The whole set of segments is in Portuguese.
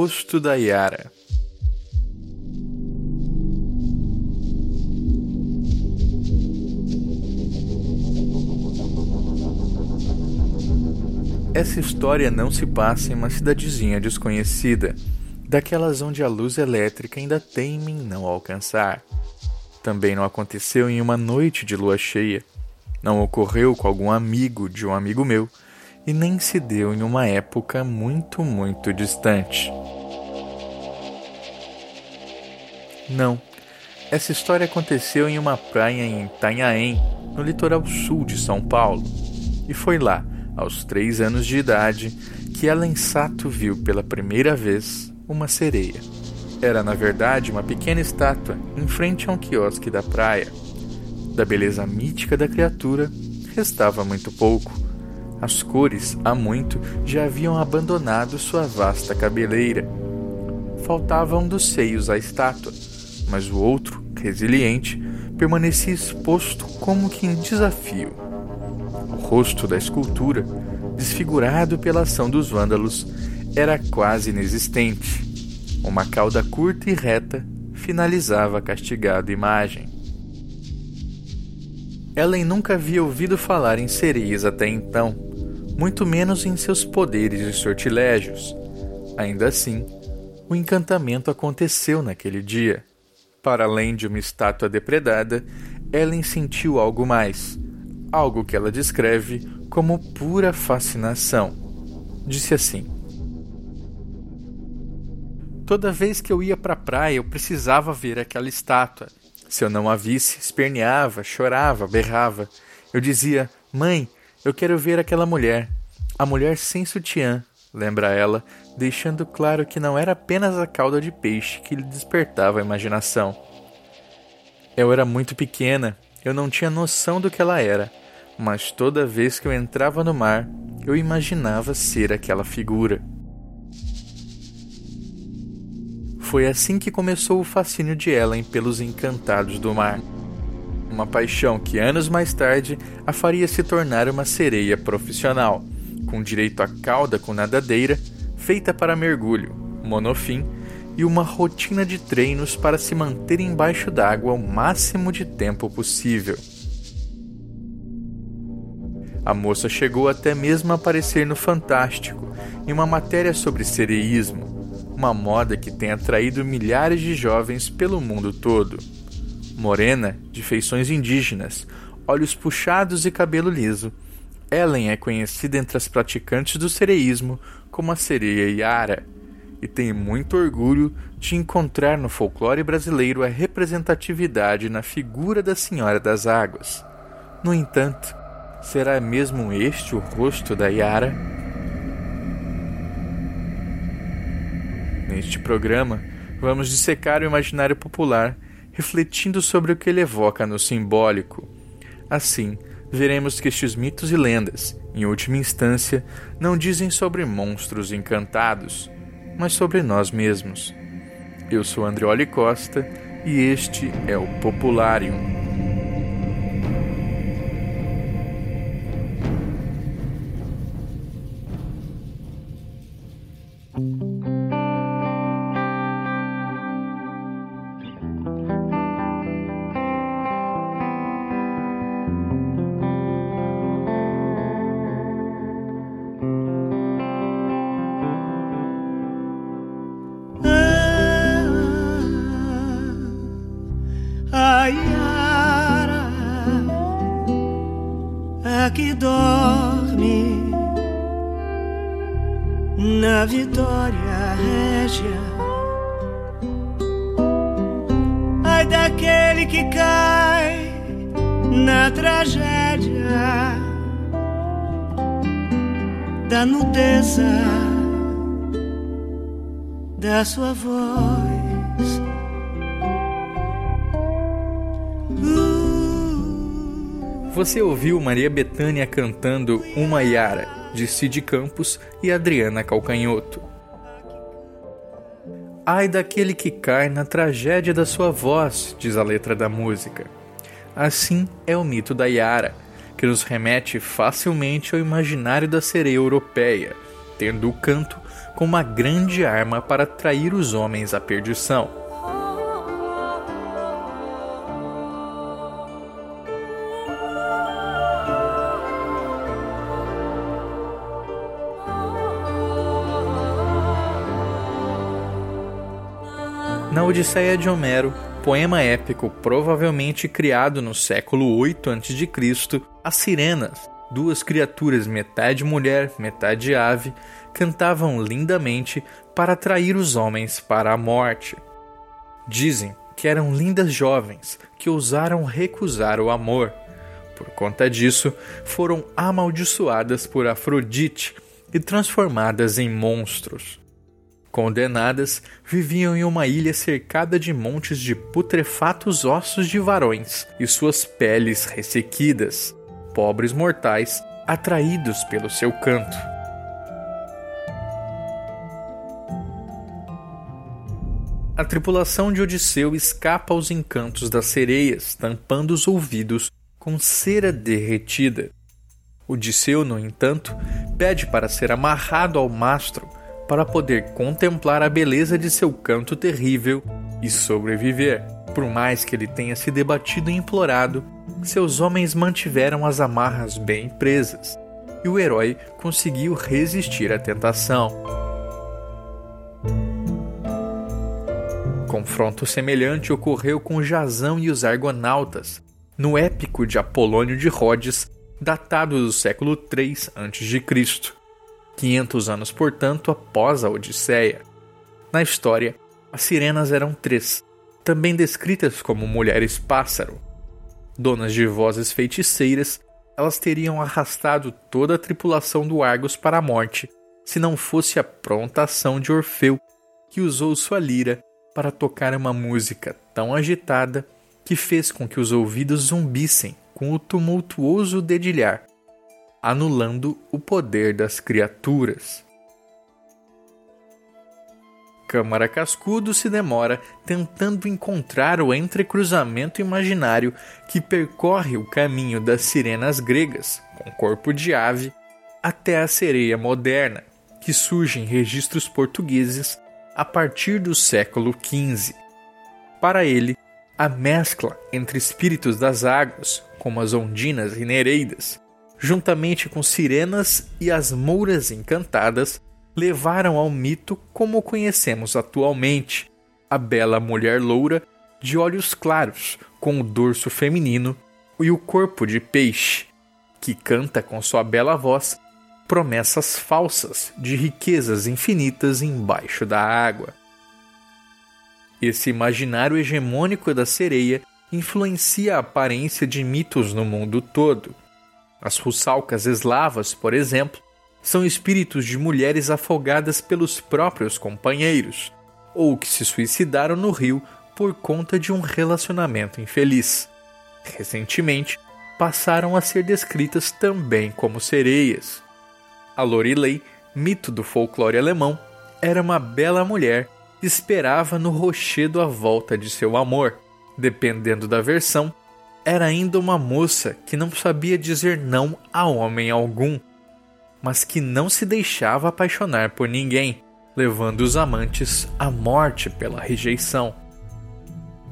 Rosto da Yara. Essa história não se passa em uma cidadezinha desconhecida, daquelas onde a luz elétrica ainda teme em não alcançar. Também não aconteceu em uma noite de lua cheia. Não ocorreu com algum amigo de um amigo meu e nem se deu em uma época muito, muito distante. Não. Essa história aconteceu em uma praia em Itanhaém, no litoral sul de São Paulo. E foi lá, aos três anos de idade, que Ellen Sato viu pela primeira vez uma sereia. Era, na verdade, uma pequena estátua em frente a um quiosque da praia. Da beleza mítica da criatura, restava muito pouco. As cores, há muito, já haviam abandonado sua vasta cabeleira. Faltava um dos seios à estátua, mas o outro, resiliente, permanecia exposto como que em desafio. O rosto da escultura, desfigurado pela ação dos vândalos, era quase inexistente uma cauda curta e reta finalizava a castigada imagem. Ellen nunca havia ouvido falar em sereias até então, muito menos em seus poderes e sortilégios. Ainda assim, o encantamento aconteceu naquele dia. Para além de uma estátua depredada, Ellen sentiu algo mais, algo que ela descreve como pura fascinação. Disse assim: Toda vez que eu ia para a praia, eu precisava ver aquela estátua. Se eu não a visse, esperneava, chorava, berrava. Eu dizia: Mãe, eu quero ver aquela mulher. A mulher sem sutiã, lembra ela, deixando claro que não era apenas a cauda de peixe que lhe despertava a imaginação. Eu era muito pequena, eu não tinha noção do que ela era, mas toda vez que eu entrava no mar, eu imaginava ser aquela figura. Foi assim que começou o fascínio de Ellen pelos encantados do mar. Uma paixão que anos mais tarde a faria se tornar uma sereia profissional, com direito a cauda com nadadeira, feita para mergulho, monofim e uma rotina de treinos para se manter embaixo d'água o máximo de tempo possível. A moça chegou até mesmo a aparecer no Fantástico, em uma matéria sobre sereísmo, uma moda que tem atraído milhares de jovens pelo mundo todo. Morena, de feições indígenas, olhos puxados e cabelo liso, Ellen é conhecida entre as praticantes do sereísmo como a sereia Yara e tem muito orgulho de encontrar no folclore brasileiro a representatividade na figura da Senhora das Águas. No entanto, será mesmo este o rosto da Yara? Neste programa, vamos dissecar o imaginário popular, refletindo sobre o que ele evoca no simbólico. Assim, veremos que estes mitos e lendas, em última instância, não dizem sobre monstros encantados, mas sobre nós mesmos. Eu sou Andrioli Costa e este é o Popularium. Vitória régia. Ai daquele que cai na tragédia da nudeza da sua voz. Você ouviu Maria Bethânia cantando Uma Yara, de Cid Campos e Adriana Calcanhoto. Ai daquele que cai na tragédia da sua voz, diz a letra da música. Assim é o mito da Yara, que nos remete facilmente ao imaginário da sereia europeia, tendo o canto como uma grande arma para atrair os homens à perdição. Odisseia de Homero, poema épico provavelmente criado no século 8 a.C., as sirenas, duas criaturas metade mulher, metade ave, cantavam lindamente para atrair os homens para a morte. Dizem que eram lindas jovens que ousaram recusar o amor. Por conta disso, foram amaldiçoadas por Afrodite e transformadas em monstros. Condenadas, viviam em uma ilha cercada de montes de putrefatos ossos de varões e suas peles ressequidas, pobres mortais atraídos pelo seu canto. A tripulação de Odisseu escapa aos encantos das sereias, tampando os ouvidos com cera derretida. Odisseu, no entanto, pede para ser amarrado ao mastro para poder contemplar a beleza de seu canto terrível e sobreviver. Por mais que ele tenha se debatido e implorado, seus homens mantiveram as amarras bem presas e o herói conseguiu resistir à tentação. Confronto semelhante ocorreu com Jazão e os Argonautas, no épico de Apolônio de Rhodes, datado do século III a.C. 500 anos, portanto, após a Odisseia. Na história, as sirenas eram três, também descritas como mulheres pássaro. Donas de vozes feiticeiras, elas teriam arrastado toda a tripulação do Argos para a morte, se não fosse a pronta ação de Orfeu, que usou sua lira para tocar uma música tão agitada que fez com que os ouvidos zumbissem com o tumultuoso dedilhar anulando o poder das criaturas. Câmara Cascudo se demora tentando encontrar o entrecruzamento imaginário que percorre o caminho das sirenas gregas, com corpo de ave, até a sereia moderna, que surge em registros portugueses a partir do século XV. Para ele, a mescla entre espíritos das águas, como as ondinas e nereidas, juntamente com sirenas e as mouras encantadas, levaram ao mito como o conhecemos atualmente, a bela mulher loura de olhos claros, com o dorso feminino e o corpo de peixe, que canta com sua bela voz promessas falsas de riquezas infinitas embaixo da água. Esse imaginário hegemônico da sereia influencia a aparência de mitos no mundo todo as russalcas eslavas, por exemplo, são espíritos de mulheres afogadas pelos próprios companheiros, ou que se suicidaram no rio por conta de um relacionamento infeliz. Recentemente, passaram a ser descritas também como sereias. A Lorelei, mito do folclore alemão, era uma bela mulher que esperava no rochedo a volta de seu amor. Dependendo da versão, era ainda uma moça que não sabia dizer não a homem algum, mas que não se deixava apaixonar por ninguém, levando os amantes à morte pela rejeição.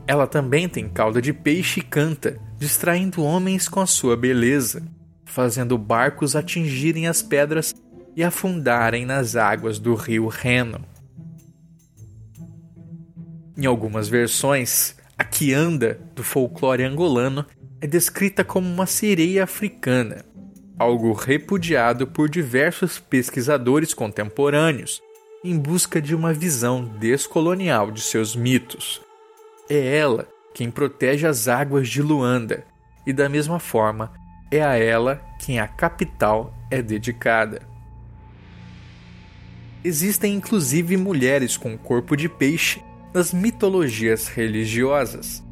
Ela também tem cauda de peixe e canta, distraindo homens com a sua beleza, fazendo barcos atingirem as pedras e afundarem nas águas do rio Reno. Em algumas versões, a quianda do folclore angolano é descrita como uma sereia africana, algo repudiado por diversos pesquisadores contemporâneos em busca de uma visão descolonial de seus mitos. É ela quem protege as águas de Luanda, e da mesma forma é a ela quem a capital é dedicada. Existem inclusive mulheres com corpo de peixe nas mitologias religiosas.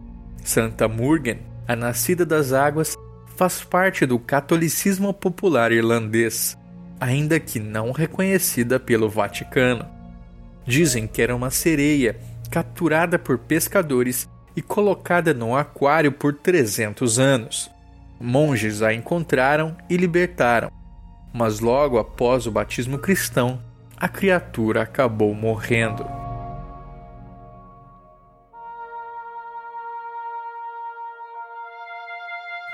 Santa Murgen, a nascida das águas, faz parte do catolicismo popular irlandês, ainda que não reconhecida pelo Vaticano. Dizem que era uma sereia capturada por pescadores e colocada num aquário por 300 anos. Monges a encontraram e libertaram, mas logo após o batismo cristão, a criatura acabou morrendo.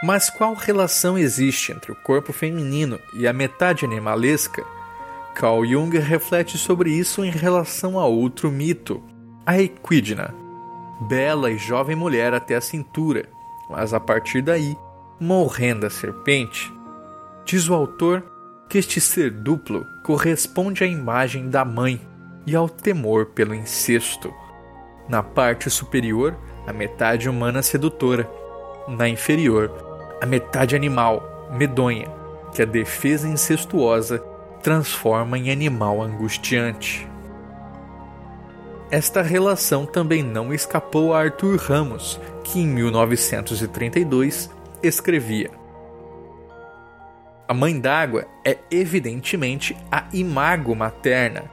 Mas qual relação existe entre o corpo feminino e a metade animalesca? Carl Jung reflete sobre isso em relação a outro mito, a Equidna, bela e jovem mulher até a cintura, mas a partir daí, morrendo a serpente. Diz o autor que este ser duplo corresponde à imagem da mãe e ao temor pelo incesto. Na parte superior, a metade humana sedutora, na inferior, a metade animal, medonha, que a defesa incestuosa transforma em animal angustiante. Esta relação também não escapou a Arthur Ramos, que em 1932 escrevia: A mãe d'água é evidentemente a imago materna,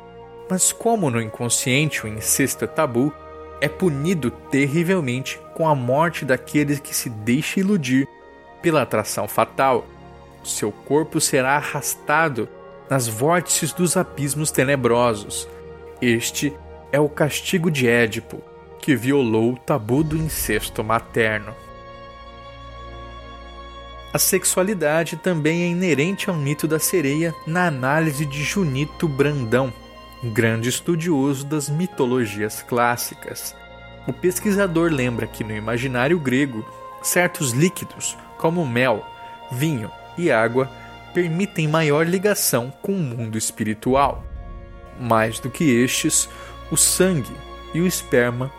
mas como no inconsciente o incesto é tabu, é punido terrivelmente com a morte daqueles que se deixa iludir pela atração fatal. Seu corpo será arrastado nas vórtices dos abismos tenebrosos. Este é o castigo de Édipo, que violou o tabu do incesto materno. A sexualidade também é inerente ao mito da sereia na análise de Junito Brandão, grande estudioso das mitologias clássicas. O pesquisador lembra que no imaginário grego, certos líquidos, como mel, vinho e água, permitem maior ligação com o mundo espiritual. Mais do que estes, o sangue e o esperma,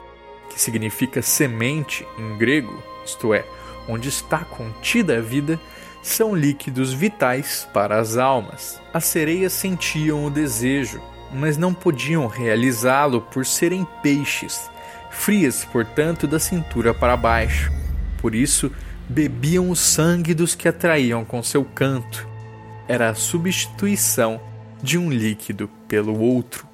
que significa semente em grego, isto é, onde está contida a vida, são líquidos vitais para as almas. As sereias sentiam o desejo, mas não podiam realizá-lo por serem peixes, frias, portanto, da cintura para baixo. Por isso, bebiam o sangue dos que atraíam com seu canto. Era a substituição de um líquido pelo outro.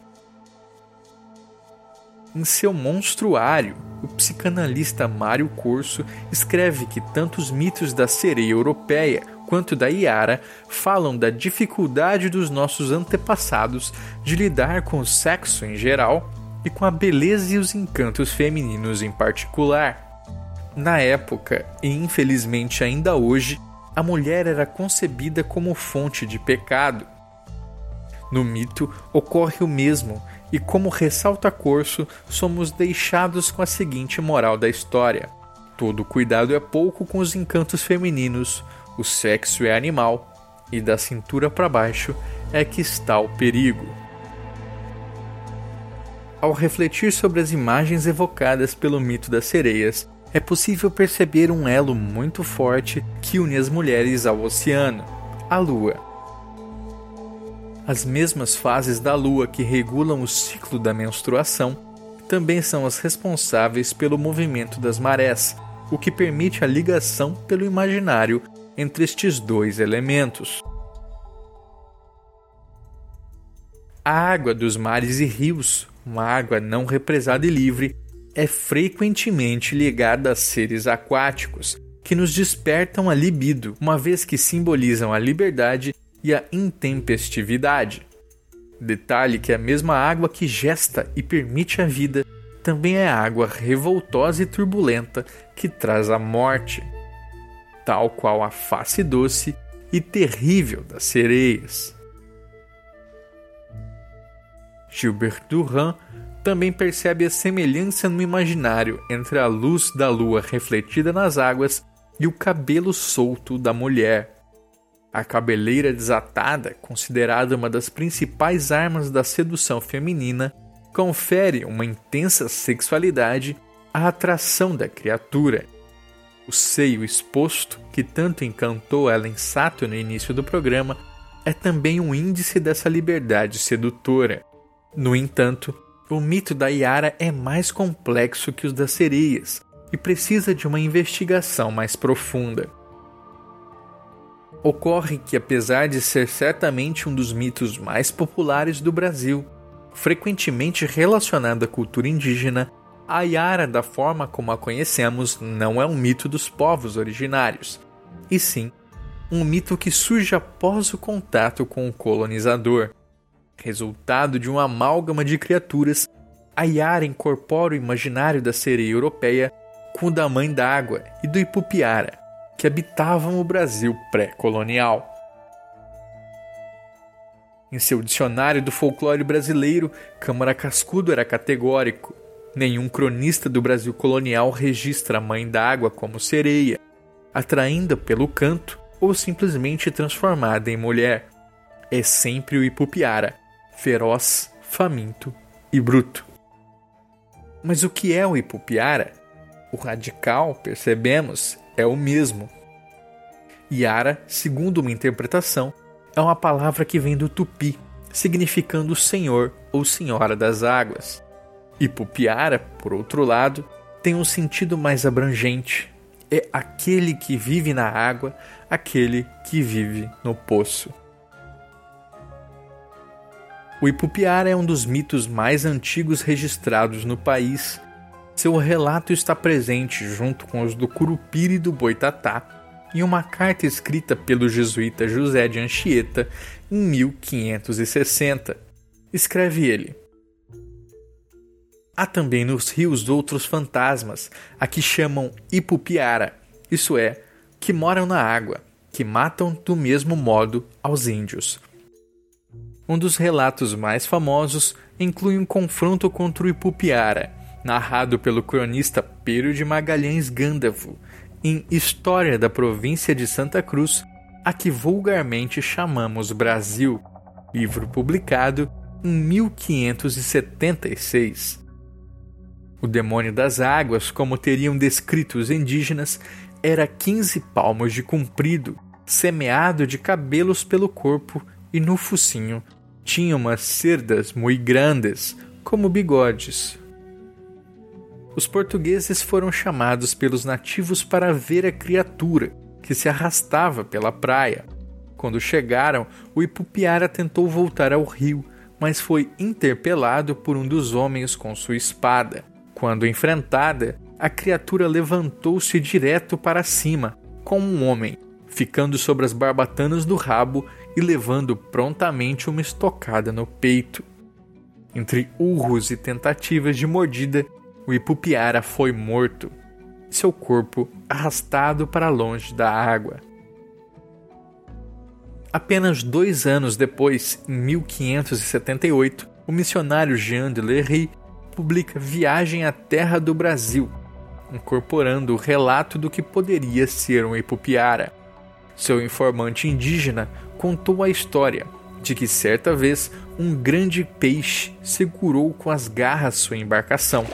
Em seu monstruário, o psicanalista Mário Corso escreve que tanto os mitos da sereia europeia quanto da Iara falam da dificuldade dos nossos antepassados de lidar com o sexo em geral e com a beleza e os encantos femininos em particular. Na época, e infelizmente ainda hoje, a mulher era concebida como fonte de pecado. No mito ocorre o mesmo, e como ressalta Corso, somos deixados com a seguinte moral da história: todo cuidado é pouco com os encantos femininos, o sexo é animal, e da cintura para baixo é que está o perigo. Ao refletir sobre as imagens evocadas pelo mito das sereias, é possível perceber um elo muito forte que une as mulheres ao oceano, a Lua. As mesmas fases da Lua que regulam o ciclo da menstruação também são as responsáveis pelo movimento das marés, o que permite a ligação pelo imaginário entre estes dois elementos. A água dos mares e rios, uma água não represada e livre, é frequentemente ligada a seres aquáticos, que nos despertam a libido, uma vez que simbolizam a liberdade e a intempestividade. Detalhe que a mesma água que gesta e permite a vida também é água revoltosa e turbulenta que traz a morte, tal qual a face doce e terrível das sereias. Gilbert Durand também percebe a semelhança no imaginário entre a luz da lua refletida nas águas e o cabelo solto da mulher. A cabeleira desatada, considerada uma das principais armas da sedução feminina, confere uma intensa sexualidade à atração da criatura. O seio exposto, que tanto encantou Ellen Sato no início do programa, é também um índice dessa liberdade sedutora. No entanto, o mito da Yara é mais complexo que os das sereias e precisa de uma investigação mais profunda. Ocorre que, apesar de ser certamente um dos mitos mais populares do Brasil, frequentemente relacionado à cultura indígena, a Yara, da forma como a conhecemos, não é um mito dos povos originários, e sim um mito que surge após o contato com o colonizador. Resultado de uma amálgama de criaturas, a Iara incorpora o imaginário da sereia europeia com o da mãe d'água e do Ipupiara, que habitavam o Brasil pré-colonial. Em seu dicionário do folclore brasileiro, Câmara Cascudo era categórico. Nenhum cronista do Brasil colonial registra a mãe d'água como sereia, atraída pelo canto ou simplesmente transformada em mulher. É sempre o Ipupiara, feroz, faminto e bruto. Mas o que é o Ipupiara? O radical, percebemos, é o mesmo. Yara, segundo uma interpretação, é uma palavra que vem do tupi, significando senhor ou senhora das águas. Ipupiara, por outro lado, tem um sentido mais abrangente. É aquele que vive na água, aquele que vive no poço. O Ipupiara é um dos mitos mais antigos registrados no país. Seu relato está presente junto com os do Curupira e do Boitatá em uma carta escrita pelo jesuíta José de Anchieta em 1560. Escreve ele: Há também nos rios outros fantasmas, a que chamam Ipupiara, isso é, que moram na água, que matam do mesmo modo aos índios. Um dos relatos mais famosos inclui um confronto contra o Ipupiara, narrado pelo cronista Pedro de Magalhães Gândavo, em História da Província de Santa Cruz, a que vulgarmente chamamos Brasil, livro publicado em 1576. O demônio das águas, como teriam descrito os indígenas, era 15 palmos de comprido, semeado de cabelos pelo corpo e no focinho tinha umas cerdas muito grandes, como bigodes. Os portugueses foram chamados pelos nativos para ver a criatura que se arrastava pela praia. Quando chegaram, o Ipupiara tentou voltar ao rio, mas foi interpelado por um dos homens com sua espada. Quando enfrentada, a criatura levantou-se direto para cima, como um homem, ficando sobre as barbatanas do rabo e levando prontamente uma estocada no peito. Entre urros e tentativas de mordida, o Ipupiara foi morto, seu corpo arrastado para longe da água. Apenas dois anos depois, em 1578, o missionário Jean de Lery publica Viagem à Terra do Brasil, incorporando o relato do que poderia ser um Ipupiara. Seu informante indígena contou a história de que certa vez um grande peixe segurou com as garras sua embarcação.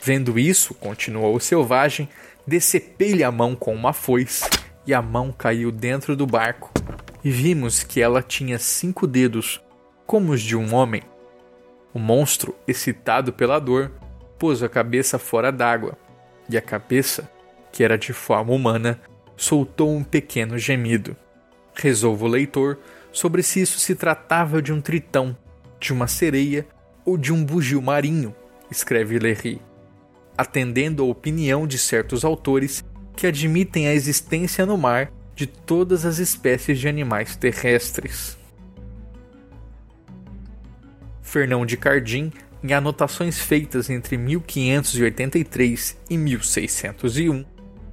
Vendo isso, continuou o selvagem, decepei-lhe a mão com uma foice e a mão caiu dentro do barco. E vimos que ela tinha cinco dedos, como os de um homem. O monstro, excitado pela dor, pôs a cabeça fora d'água, e a cabeça, que era de forma humana, soltou um pequeno gemido. Resolva o leitor sobre se isso se tratava de um tritão, de uma sereia ou de um bugio marinho, escreve Lery, atendendo à opinião de certos autores que admitem a existência no mar de todas as espécies de animais terrestres. Fernão de Cardim, em anotações feitas entre 1583 e 1601,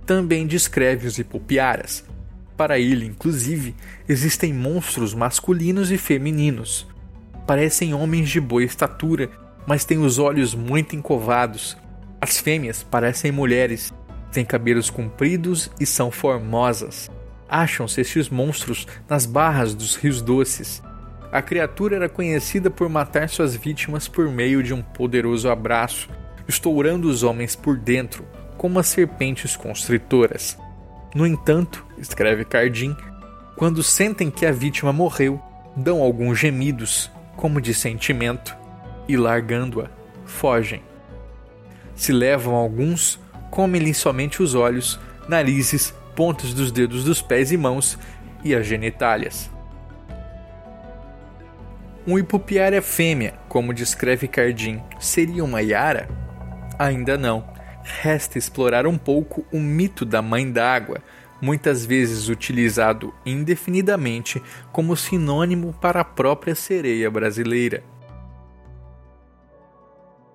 também descreve os hipopiaras. Para ele, inclusive, existem monstros masculinos e femininos. Parecem homens de boa estatura, mas têm os olhos muito encovados. As fêmeas parecem mulheres, têm cabelos compridos e são formosas. Acham-se estes monstros nas barras dos rios doces a criatura era conhecida por matar suas vítimas por meio de um poderoso abraço, estourando os homens por dentro, como as serpentes constritoras. No entanto, escreve Cardim, quando sentem que a vítima morreu, dão alguns gemidos, como de sentimento, e largando-a, fogem. Se levam alguns, comem-lhe somente os olhos, narizes, pontas dos dedos dos pés e mãos e as genitálias. Um hipopiária fêmea, como descreve Cardim, seria uma Yara? Ainda não. Resta explorar um pouco o mito da mãe d'água, muitas vezes utilizado indefinidamente como sinônimo para a própria sereia brasileira.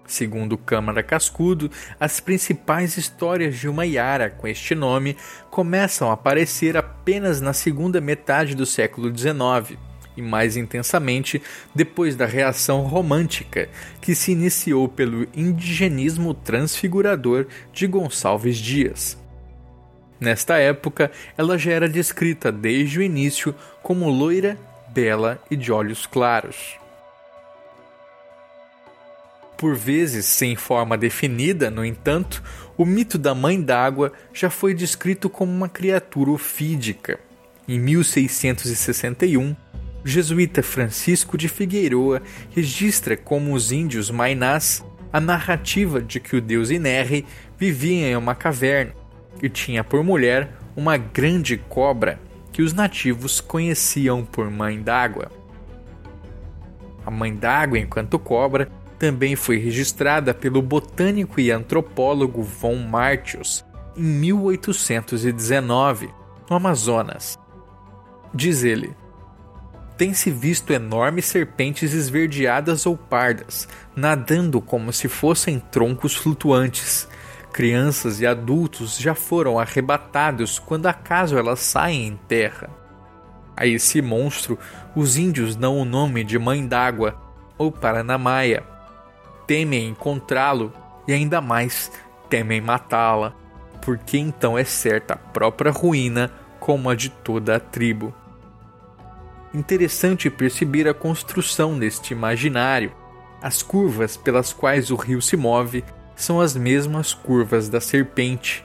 Segundo Câmara Cascudo, as principais histórias de uma Yara com este nome começam a aparecer apenas na segunda metade do século XIX e mais intensamente depois da reação romântica que se iniciou pelo indigenismo transfigurador de Gonçalves Dias. Nesta época, ela já era descrita desde o início como loira, bela e de olhos claros por vezes sem forma definida, no entanto, o mito da Mãe d'Água já foi descrito como uma criatura ofídica. Em 1661, o jesuíta Francisco de Figueiroa registra como os índios Mainás a narrativa de que o deus Inerre vivia em uma caverna e tinha por mulher uma grande cobra que os nativos conheciam por Mãe d'Água. A Mãe d'Água, enquanto cobra, também foi registrada pelo botânico e antropólogo von Martius em 1819, no Amazonas. Diz ele: tem-se visto enormes serpentes esverdeadas ou pardas, nadando como se fossem troncos flutuantes. Crianças e adultos já foram arrebatados quando acaso elas saem em terra. A esse monstro, os índios dão o nome de Mãe d'Água ou Paranamaia, temem encontrá-lo e ainda mais temem matá-la, porque então é certa a própria ruína como a de toda a tribo. Interessante perceber a construção deste imaginário. As curvas pelas quais o rio se move são as mesmas curvas da serpente.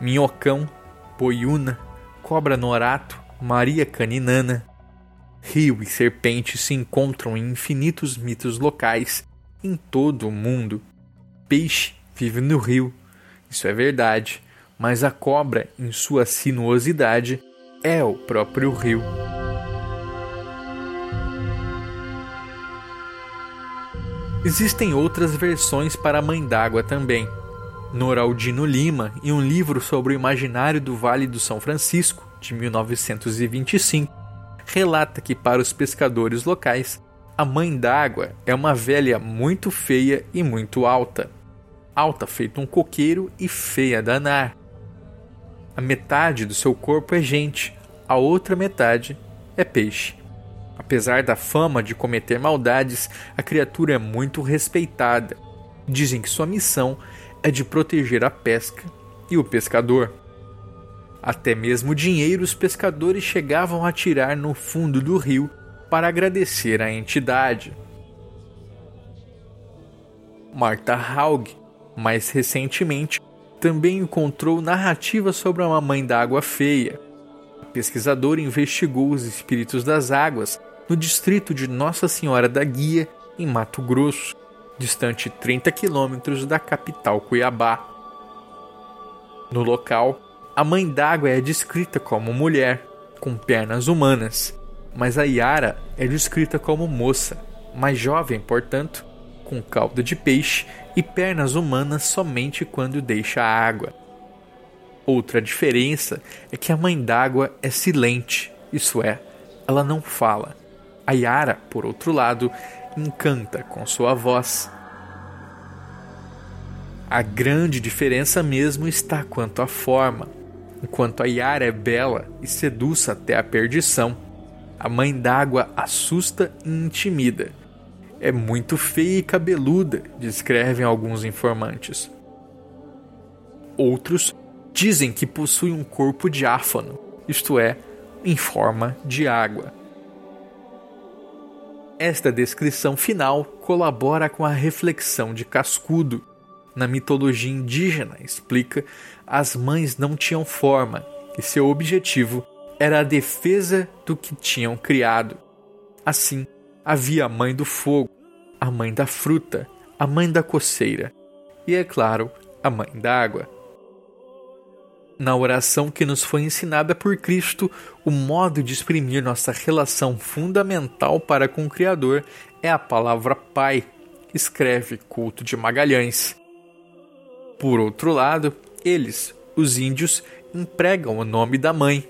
Minhocão, Poiuna, Cobra Norato, Maria Caninana. Rio e serpente se encontram em infinitos mitos locais em todo o mundo. Peixe vive no rio, isso é verdade, mas a cobra, em sua sinuosidade, é o próprio rio. Existem outras versões para a Mãe d'Água também. Noraldino Lima, em um livro sobre o imaginário do Vale do São Francisco, de 1925, relata que para os pescadores locais a mãe d'água é uma velha muito feia e muito alta. Alta feito um coqueiro e feia danar. A metade do seu corpo é gente, a outra metade é peixe. Apesar da fama de cometer maldades, a criatura é muito respeitada. Dizem que sua missão é de proteger a pesca e o pescador. Até mesmo dinheiro os pescadores chegavam a tirar no fundo do rio para agradecer à entidade. Martha Haug, mais recentemente, também encontrou narrativas sobre uma mãe d'água feia. A pesquisadora investigou os espíritos das águas no distrito de Nossa Senhora da Guia, em Mato Grosso, distante 30 quilômetros da capital Cuiabá. No local, a mãe d'água é descrita como mulher, com pernas humanas, mas a Yara é descrita como moça, mais jovem, portanto, com cauda de peixe e pernas humanas somente quando deixa a água. Outra diferença é que a mãe d'água é silente, isso é, ela não fala. A Yara, por outro lado, encanta com sua voz. A grande diferença mesmo está quanto à forma. Enquanto a Yara é bela e seduz até a perdição, a mãe d'água assusta e intimida. É muito feia e cabeluda, descrevem alguns informantes. Outros dizem que possui um corpo diáfano, isto é, em forma de água. Esta descrição final colabora com a reflexão de Cascudo. Na mitologia indígena, explica, as mães não tinham forma e seu objetivo era a defesa do que tinham criado. Assim, havia a mãe do fogo, a mãe da fruta, a mãe da coceira e, é claro, a mãe da água. Na oração que nos foi ensinada por Cristo, o modo de exprimir nossa relação fundamental para com o Criador é a palavra Pai, escreve Culto de Magalhães. Por outro lado, eles, os índios, empregam o nome da mãe.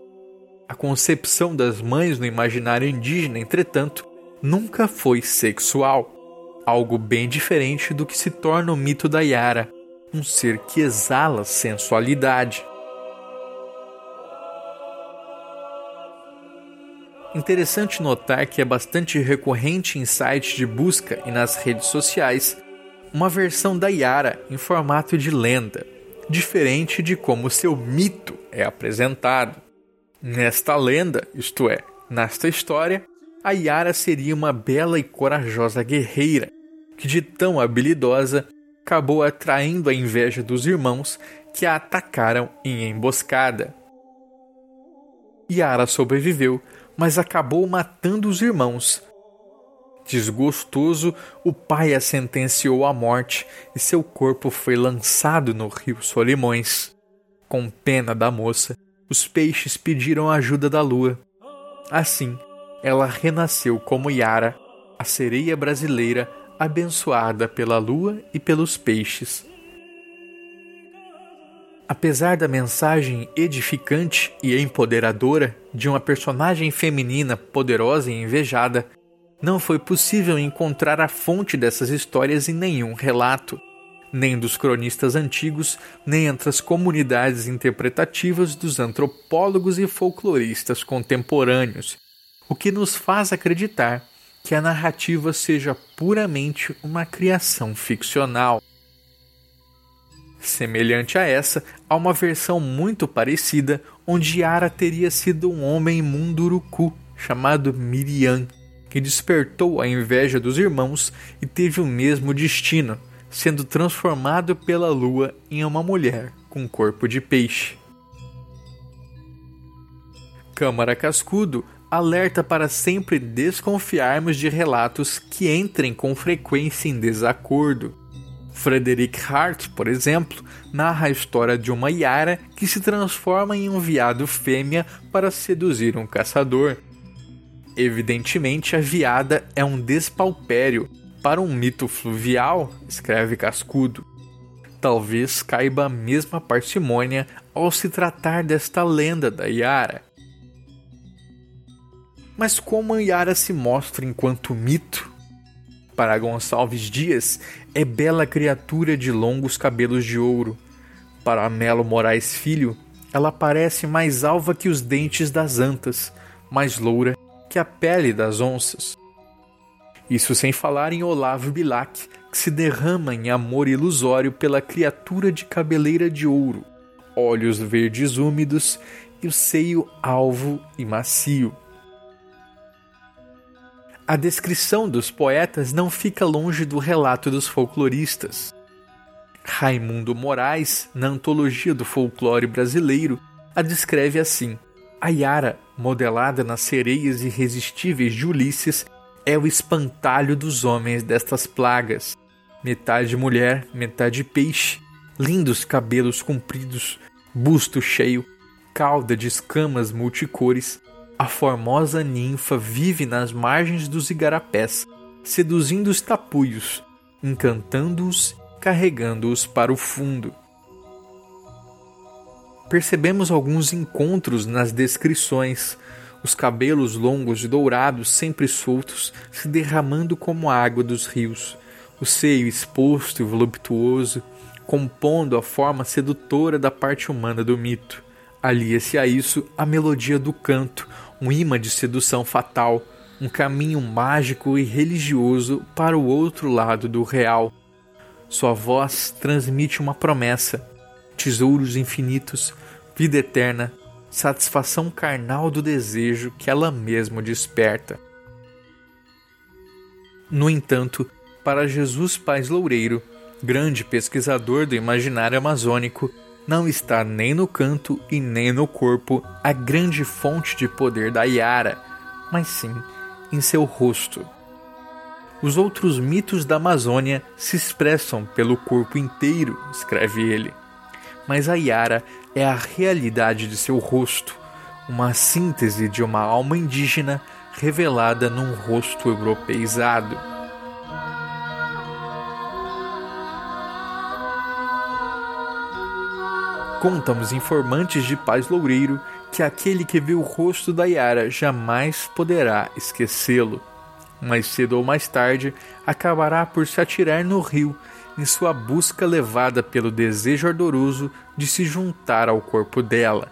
A concepção das mães no imaginário indígena, entretanto, nunca foi sexual, algo bem diferente do que se torna o mito da Yara, um ser que exala sensualidade. Interessante notar que é bastante recorrente em sites de busca e nas redes sociais uma versão da Yara em formato de lenda, diferente de como seu mito é apresentado. Nesta lenda, isto é, nesta história, a Yara seria uma bela e corajosa guerreira que, de tão habilidosa, acabou atraindo a inveja dos irmãos que a atacaram em emboscada. Yara sobreviveu, mas acabou matando os irmãos. Desgostoso, o pai a sentenciou à morte e seu corpo foi lançado no rio Solimões. Com pena da moça, os peixes pediram ajuda da lua. Assim, ela renasceu como Yara, a sereia brasileira abençoada pela lua e pelos peixes. Apesar da mensagem edificante e empoderadora de uma personagem feminina poderosa e invejada, não foi possível encontrar a fonte dessas histórias em nenhum relato, nem dos cronistas antigos, nem entre as comunidades interpretativas dos antropólogos e folcloristas contemporâneos, o que nos faz acreditar que a narrativa seja puramente uma criação ficcional. Semelhante a essa, há uma versão muito parecida onde Yara teria sido um homem munduruku chamado Miriam, que despertou a inveja dos irmãos e teve o mesmo destino, sendo transformado pela lua em uma mulher com corpo de peixe. Câmara Cascudo alerta para sempre desconfiarmos de relatos que entrem com frequência em desacordo. Frederick Hart, por exemplo, narra a história de uma Yara que se transforma em um viado fêmea para seduzir um caçador. Evidentemente, a viada é um despalpério para um mito fluvial, escreve Cascudo. Talvez caiba a mesma parcimônia ao se tratar desta lenda da Yara. Mas como a Yara se mostra enquanto mito? Para Gonçalves Dias, é bela criatura de longos cabelos de ouro. Para Melo Moraes Filho, ela parece mais alva que os dentes das antas, mais loura que a pele das onças. Isso sem falar em Olavo Bilac, que se derrama em amor ilusório pela criatura de cabeleira de ouro, olhos verdes úmidos e o seio alvo e macio. A descrição dos poetas não fica longe do relato dos folcloristas. Raimundo Moraes, na Antologia do Folclore Brasileiro, a descreve assim: A Yara, modelada nas sereias irresistíveis de Ulisses, é o espantalho dos homens destas plagas. Metade mulher, metade peixe, lindos cabelos compridos, busto cheio, cauda de escamas multicores, a formosa ninfa vive nas margens dos igarapés, seduzindo os tapuios, encantando-os, carregando-os para o fundo. Percebemos alguns encontros nas descrições, os cabelos longos e dourados sempre soltos se derramando como água dos rios, o seio exposto e voluptuoso, compondo a forma sedutora da parte humana do mito. Alia-se a isso a melodia do canto, um imã de sedução fatal, um caminho mágico e religioso para o outro lado do real. Sua voz transmite uma promessa: tesouros infinitos, vida eterna, satisfação carnal do desejo que ela mesma desperta. No entanto, para Jesus Paz Loureiro, grande pesquisador do imaginário amazônico, não está nem no canto e nem no corpo a grande fonte de poder da Yara, mas sim em seu rosto. Os outros mitos da Amazônia se expressam pelo corpo inteiro, escreve ele. Mas a Yara é a realidade de seu rosto, uma síntese de uma alma indígena revelada num rosto europeizado. Contam os informantes de Paz Loureiro que aquele que vê o rosto da Yara jamais poderá esquecê-lo. Mais cedo ou mais tarde, acabará por se atirar no rio em sua busca levada pelo desejo ardoroso de se juntar ao corpo dela.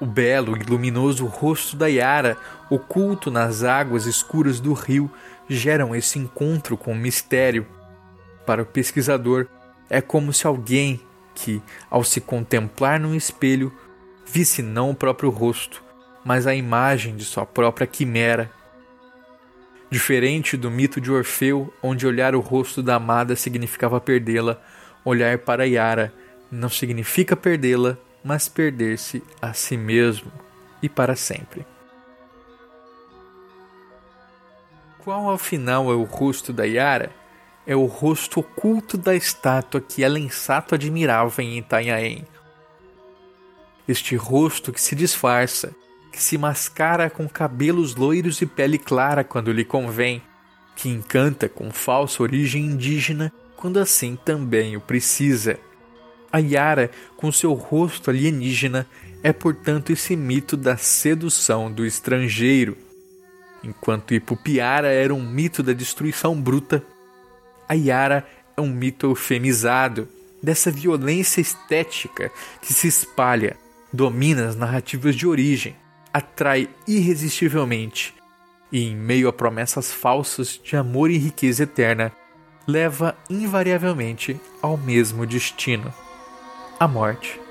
O belo e luminoso rosto da Yara, oculto nas águas escuras do rio, geram esse encontro com o mistério. Para o pesquisador, é como se alguém que, ao se contemplar num espelho, visse não o próprio rosto, mas a imagem de sua própria quimera. Diferente do mito de Orfeu, onde olhar o rosto da amada significava perdê-la, olhar para Yara não significa perdê-la, mas perder-se a si mesmo e para sempre. Qual afinal é o rosto da Yara? É o rosto oculto da estátua que Elensato admirava em Itanhaém. Este rosto que se disfarça, que se mascara com cabelos loiros e pele clara quando lhe convém, que encanta com falsa origem indígena quando assim também o precisa. A Yara, com seu rosto alienígena, é portanto esse mito da sedução do estrangeiro. Enquanto Ipupiara era um mito da destruição bruta, a Yara é um mito eufemizado dessa violência estética que se espalha, domina as narrativas de origem, atrai irresistivelmente e, em meio a promessas falsas de amor e riqueza eterna, leva invariavelmente ao mesmo destino a morte.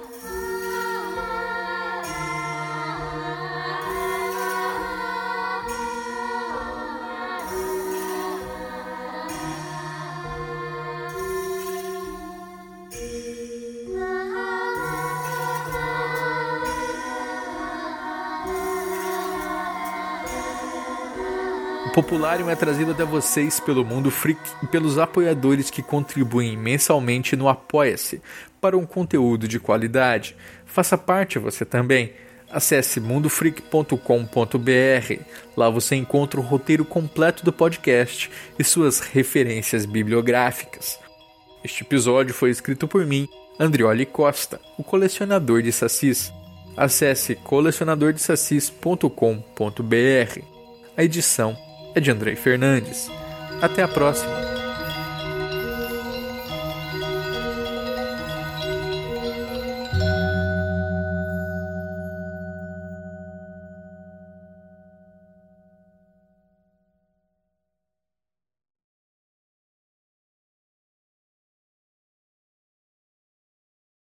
O Populário é trazido até vocês pelo Mundo Freak e pelos apoiadores que contribuem mensalmente no Apoia-se para um conteúdo de qualidade. Faça parte você também. Acesse mundofreak.com.br. Lá você encontra o roteiro completo do podcast e suas referências bibliográficas. Este episódio foi escrito por mim, Andrioli Costa, o colecionador de sacis. Acesse colecionadordesacis.com.br. A edição é de Andrei Fernandes. Até a próxima!